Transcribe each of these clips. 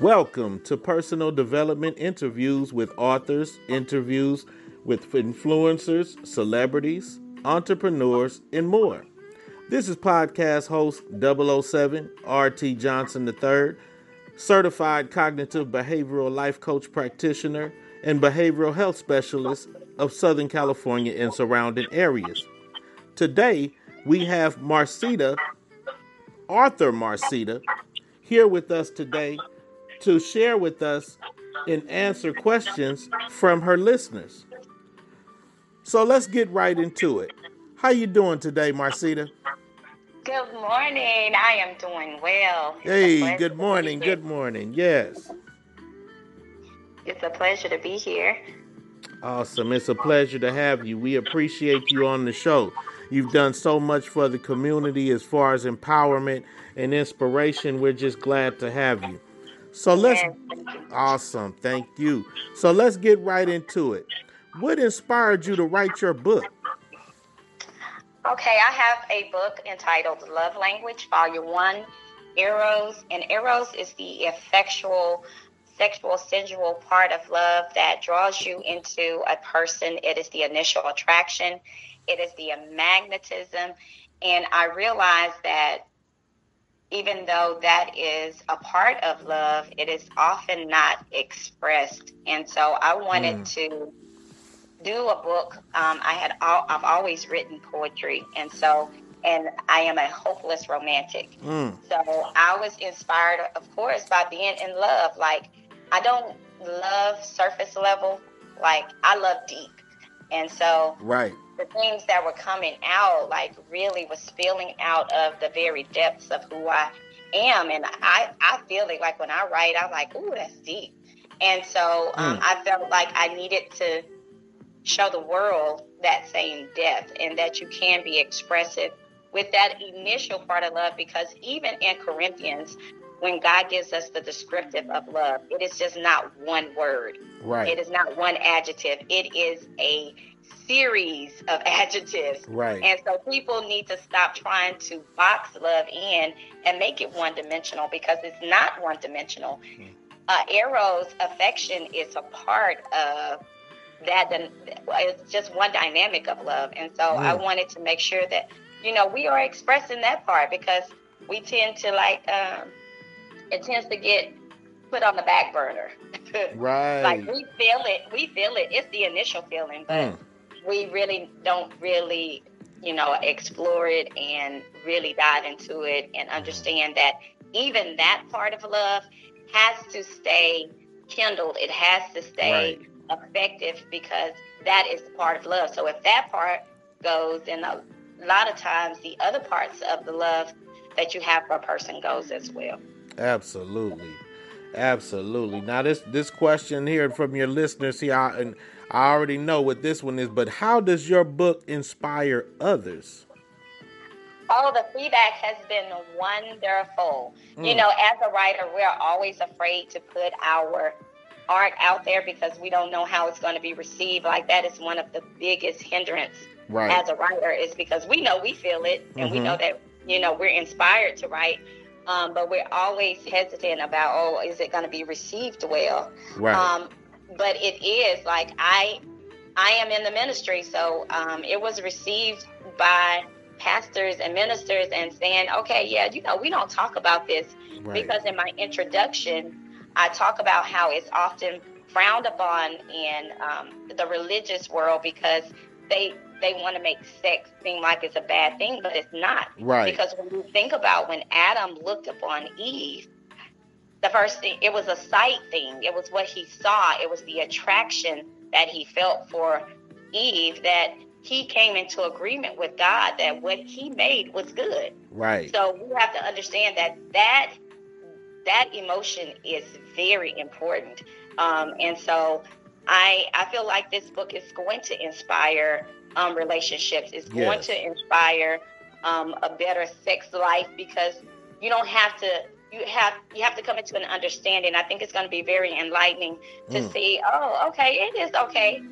Welcome to Personal Development Interviews with authors, interviews with influencers, celebrities, entrepreneurs, and more. This is podcast host 007 RT Johnson III, certified cognitive behavioral life coach practitioner and behavioral health specialist of Southern California and surrounding areas. Today, we have Marsita, Arthur Marsita, here with us today to share with us and answer questions from her listeners. So let's get right into it. How you doing today, Marsita? Good morning. I am doing well. It's hey, good morning. Good morning. Yes. It's a pleasure to be here. Awesome. It's a pleasure to have you. We appreciate you on the show. You've done so much for the community as far as empowerment and inspiration. We're just glad to have you. So let's awesome. Thank you. So let's get right into it. What inspired you to write your book? Okay, I have a book entitled Love Language, Volume 1, Eros. And Eros is the effectual, sexual, sensual part of love that draws you into a person. It is the initial attraction, it is the magnetism. And I realized that even though that is a part of love, it is often not expressed. And so I wanted mm. to do a book. Um, I had all, I've always written poetry, and so and I am a hopeless romantic. Mm. So I was inspired, of course, by being in love. Like I don't love surface level. Like I love deep, and so right the things that were coming out like really was spilling out of the very depths of who I am. And I, I feel it like when I write, I'm like, ooh, that's deep. And so um, mm. I felt like I needed to show the world that same depth and that you can be expressive with that initial part of love because even in Corinthians, when God gives us the descriptive of love, it is just not one word. Right. It is not one adjective. It is a series of adjectives. Right. And so people need to stop trying to box love in and make it one dimensional because it's not one dimensional. Mm. Uh, Eros affection is a part of that. It's just one dynamic of love. And so mm. I wanted to make sure that, you know, we are expressing that part because we tend to like, um, it tends to get put on the back burner. right. like we feel it. We feel it. It's the initial feeling, but mm we really don't really, you know, explore it and really dive into it and understand that even that part of love has to stay kindled. It has to stay right. effective because that is part of love. So if that part goes, then a lot of times the other parts of the love that you have for a person goes as well. Absolutely. Absolutely. Now this this question here from your listeners here and I already know what this one is, but how does your book inspire others? Oh, the feedback has been wonderful. Mm. You know, as a writer, we're always afraid to put our art out there because we don't know how it's going to be received. Like that is one of the biggest hindrance right. as a writer is because we know we feel it and mm-hmm. we know that you know we're inspired to write, um, but we're always hesitant about oh, is it going to be received well? Right. Um, but it is like I I am in the ministry, so um, it was received by pastors and ministers and saying, okay, yeah, you know, we don't talk about this right. because in my introduction, I talk about how it's often frowned upon in um, the religious world because they they want to make sex seem like it's a bad thing, but it's not. Right. Because when you think about when Adam looked upon Eve, the first thing it was a sight thing. It was what he saw. It was the attraction that he felt for eve that he came into agreement with god that what he made was good. Right. So we have to understand that that that emotion is very important. Um, and so i i feel like this book is going to inspire um, relationships it's yes. going to inspire um, a better sex life because you don't have to you have you have to come into an understanding. I think it's going to be very enlightening to mm. see. Oh, okay, it is okay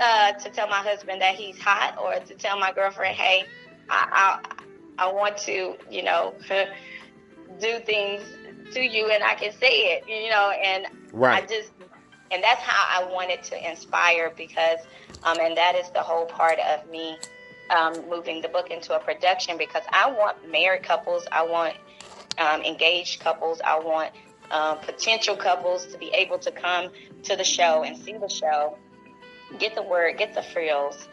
uh, to tell my husband that he's hot, or to tell my girlfriend, hey, I I, I want to, you know, do things to you and I can say it, you know, and right. I just, and that's how I wanted to inspire because, um, and that is the whole part of me um, moving the book into a production because I want married couples, I want um, engaged couples, I want um, potential couples to be able to come to the show and see the show, get the word, get the frills,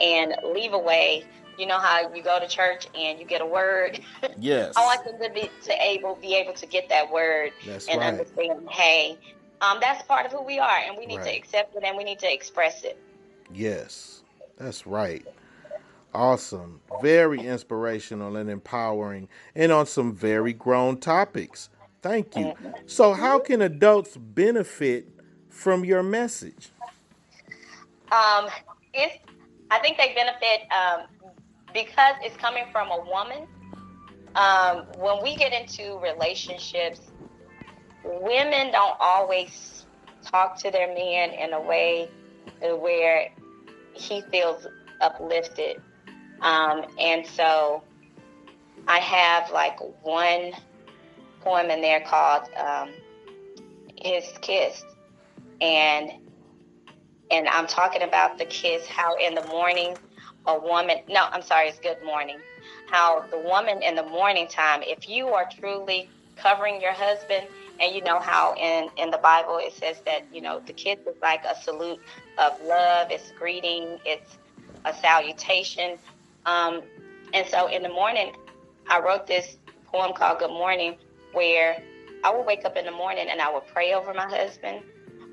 and leave away you know how you go to church and you get a word. Yes. I want them to be to able be able to get that word that's and right. understand. Hey, um, that's part of who we are, and we need right. to accept it and we need to express it. Yes, that's right. Awesome. Very inspirational and empowering, and on some very grown topics. Thank you. Mm-hmm. So, how can adults benefit from your message? Um, it's, I think they benefit um, because it's coming from a woman, um, when we get into relationships, women don't always talk to their man in a way where he feels uplifted. Um, and so I have like one poem in there called um, His Kiss. And and I'm talking about the kiss, how in the morning a woman, no, I'm sorry, it's good morning. How the woman in the morning time, if you are truly covering your husband, and you know how in, in the Bible it says that, you know, the kiss is like a salute of love, it's greeting, it's a salutation. Um, and so in the morning, I wrote this poem called Good Morning, where I would wake up in the morning and I would pray over my husband,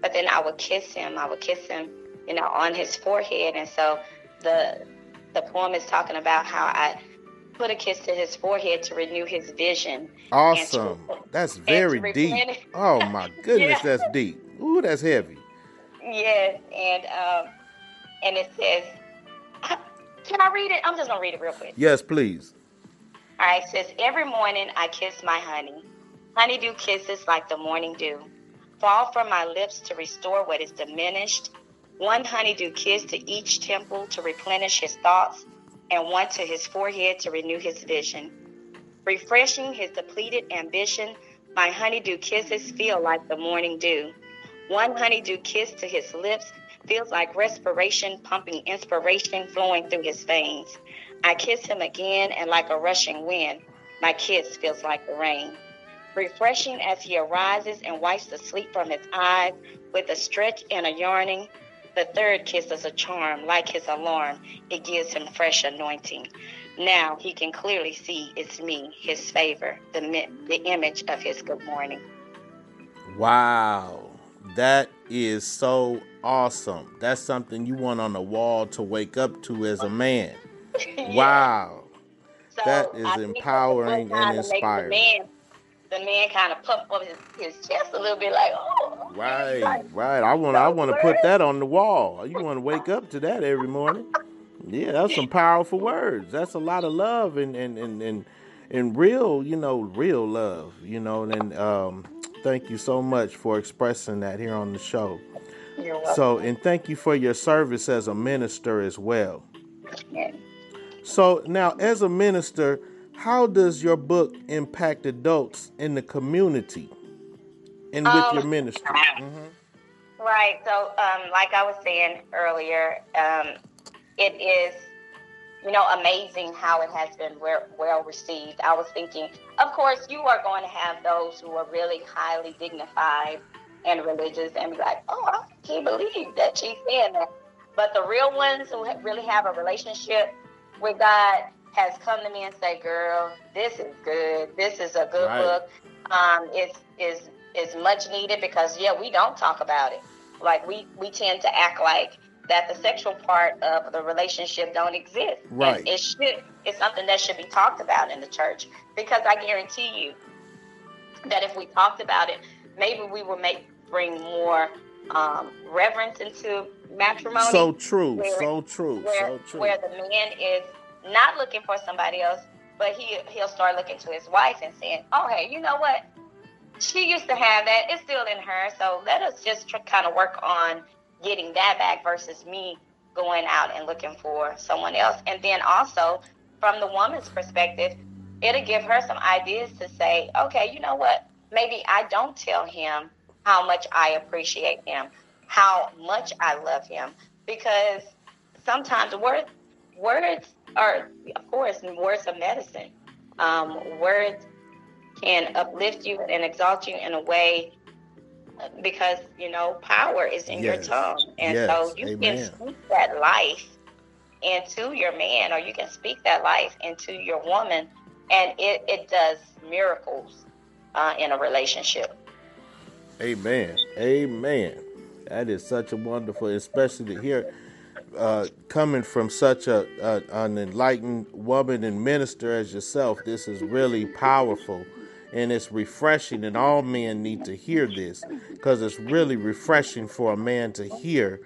but then I would kiss him. I would kiss him, you know, on his forehead. And so the the poem is talking about how I put a kiss to his forehead to renew his vision. Awesome. To, that's very deep. oh my goodness, yeah. that's deep. Ooh, that's heavy. Yes, and um, and it says, can I read it? I'm just gonna read it real quick. Yes, please. All right, it says every morning I kiss my honey. Honeydew kisses like the morning dew fall from my lips to restore what is diminished one honeydew kiss to each temple to replenish his thoughts, and one to his forehead to renew his vision. Refreshing his depleted ambition, my honeydew kisses feel like the morning dew. One honeydew kiss to his lips feels like respiration, pumping inspiration flowing through his veins. I kiss him again, and like a rushing wind, my kiss feels like the rain. Refreshing as he arises and wipes the sleep from his eyes with a stretch and a yearning, the third kiss is a charm, like his alarm. It gives him fresh anointing. Now he can clearly see it's me, his favor, the, the image of his good morning. Wow. That is so awesome. That's something you want on the wall to wake up to as a man. yeah. Wow. So that is empowering and inspiring the man kind of puffed up his, his chest a little bit, like, oh. Right, like, right. I want, I want to put that on the wall. You want to wake up to that every morning. Yeah, that's some powerful words. That's a lot of love and and and and, and real, you know, real love. You know, and um, thank you so much for expressing that here on the show. You're So, and thank you for your service as a minister as well. Yeah. So now, as a minister, how does your book impact adults in the community and with um, your ministry? Mm-hmm. Right. So, um, like I was saying earlier, um, it is, you know, amazing how it has been well, well received. I was thinking, of course, you are going to have those who are really highly dignified and religious and be like, oh, I can't believe that she's saying that. But the real ones who really have a relationship with God, has come to me and say, "Girl, this is good. This is a good right. book. Um, it's is is much needed because yeah, we don't talk about it. Like we we tend to act like that the sexual part of the relationship don't exist. Right. And it should. It's something that should be talked about in the church because I guarantee you that if we talked about it, maybe we would make bring more um, reverence into matrimony. So true. Where, so true. Where, so true. Where the man is not looking for somebody else, but he he'll start looking to his wife and saying, "Oh, hey, you know what? She used to have that. It's still in her. So let us just tr- kind of work on getting that back versus me going out and looking for someone else. And then also from the woman's perspective, it'll give her some ideas to say, okay, you know what? maybe I don't tell him how much I appreciate him, how much I love him, because sometimes words words are, of course, words of medicine. Um, words can uplift you and exalt you in a way because you know power is in yes. your tongue, and yes. so you Amen. can speak that life into your man, or you can speak that life into your woman, and it, it does miracles uh, in a relationship. Amen. Amen. That is such a wonderful, especially to hear uh, coming from such a, a, an enlightened woman and minister as yourself. This is really powerful and it's refreshing, and all men need to hear this because it's really refreshing for a man to hear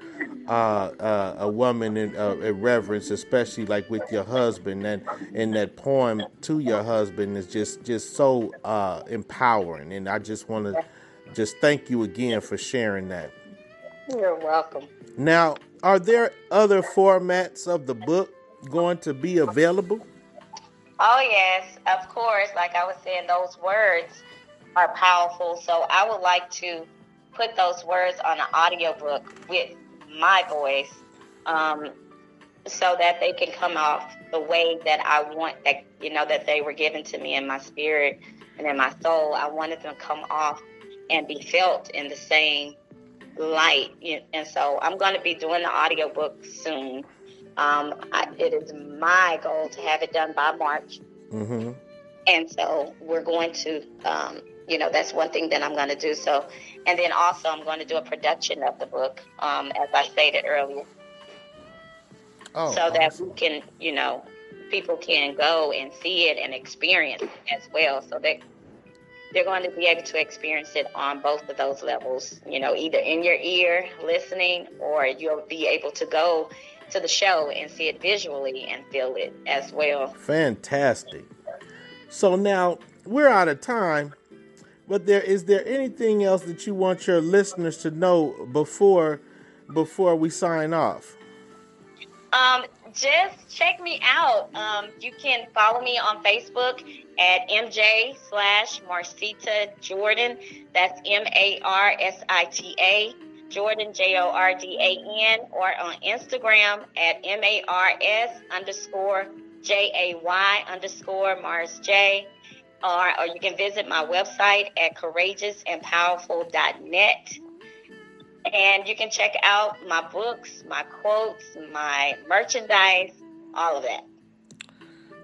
uh, uh, a woman in, uh, in, reverence, especially like with your husband. And and that poem to your husband is just just so uh, empowering. And I just want to just thank you again for sharing that. You're welcome. Now, are there other formats of the book going to be available? Oh, yes, of course. Like I was saying, those words are powerful. So I would like to put those words on an audiobook with my voice um, so that they can come off the way that I want that, you know, that they were given to me in my spirit and in my soul. I wanted them to come off and be felt in the same light. And so I'm going to be doing the audiobook soon. Um, I, it is my goal to have it done by March. Mm-hmm. And so we're going to, um, you know, that's one thing that I'm going to do. So, and then also I'm going to do a production of the book, um, as I stated earlier. Oh, so awesome. that we can, you know, people can go and see it and experience it as well. So they they're going to be able to experience it on both of those levels, you know, either in your ear listening or you'll be able to go to the show and see it visually and feel it as well. Fantastic. So now we're out of time, but there is there anything else that you want your listeners to know before before we sign off? Um, just check me out. Um, you can follow me on Facebook at MJ slash Marsita Jordan. That's M A R S I T A Jordan, J O R D A N, or on Instagram at M A R S underscore J A Y underscore Mars J. Or, or you can visit my website at courageousandpowerful.net. And you can check out my books, my quotes, my merchandise, all of that.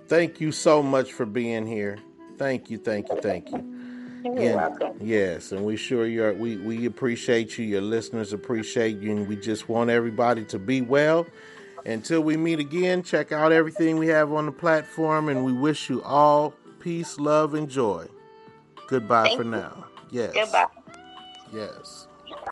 Thank you so much for being here. Thank you, thank you, thank you. You're and, welcome. Yes, and we sure you're we we appreciate you. Your listeners appreciate you, and we just want everybody to be well. Until we meet again, check out everything we have on the platform, and we wish you all peace, love, and joy. Goodbye Thank for you. now. Yes. Goodbye. Yes.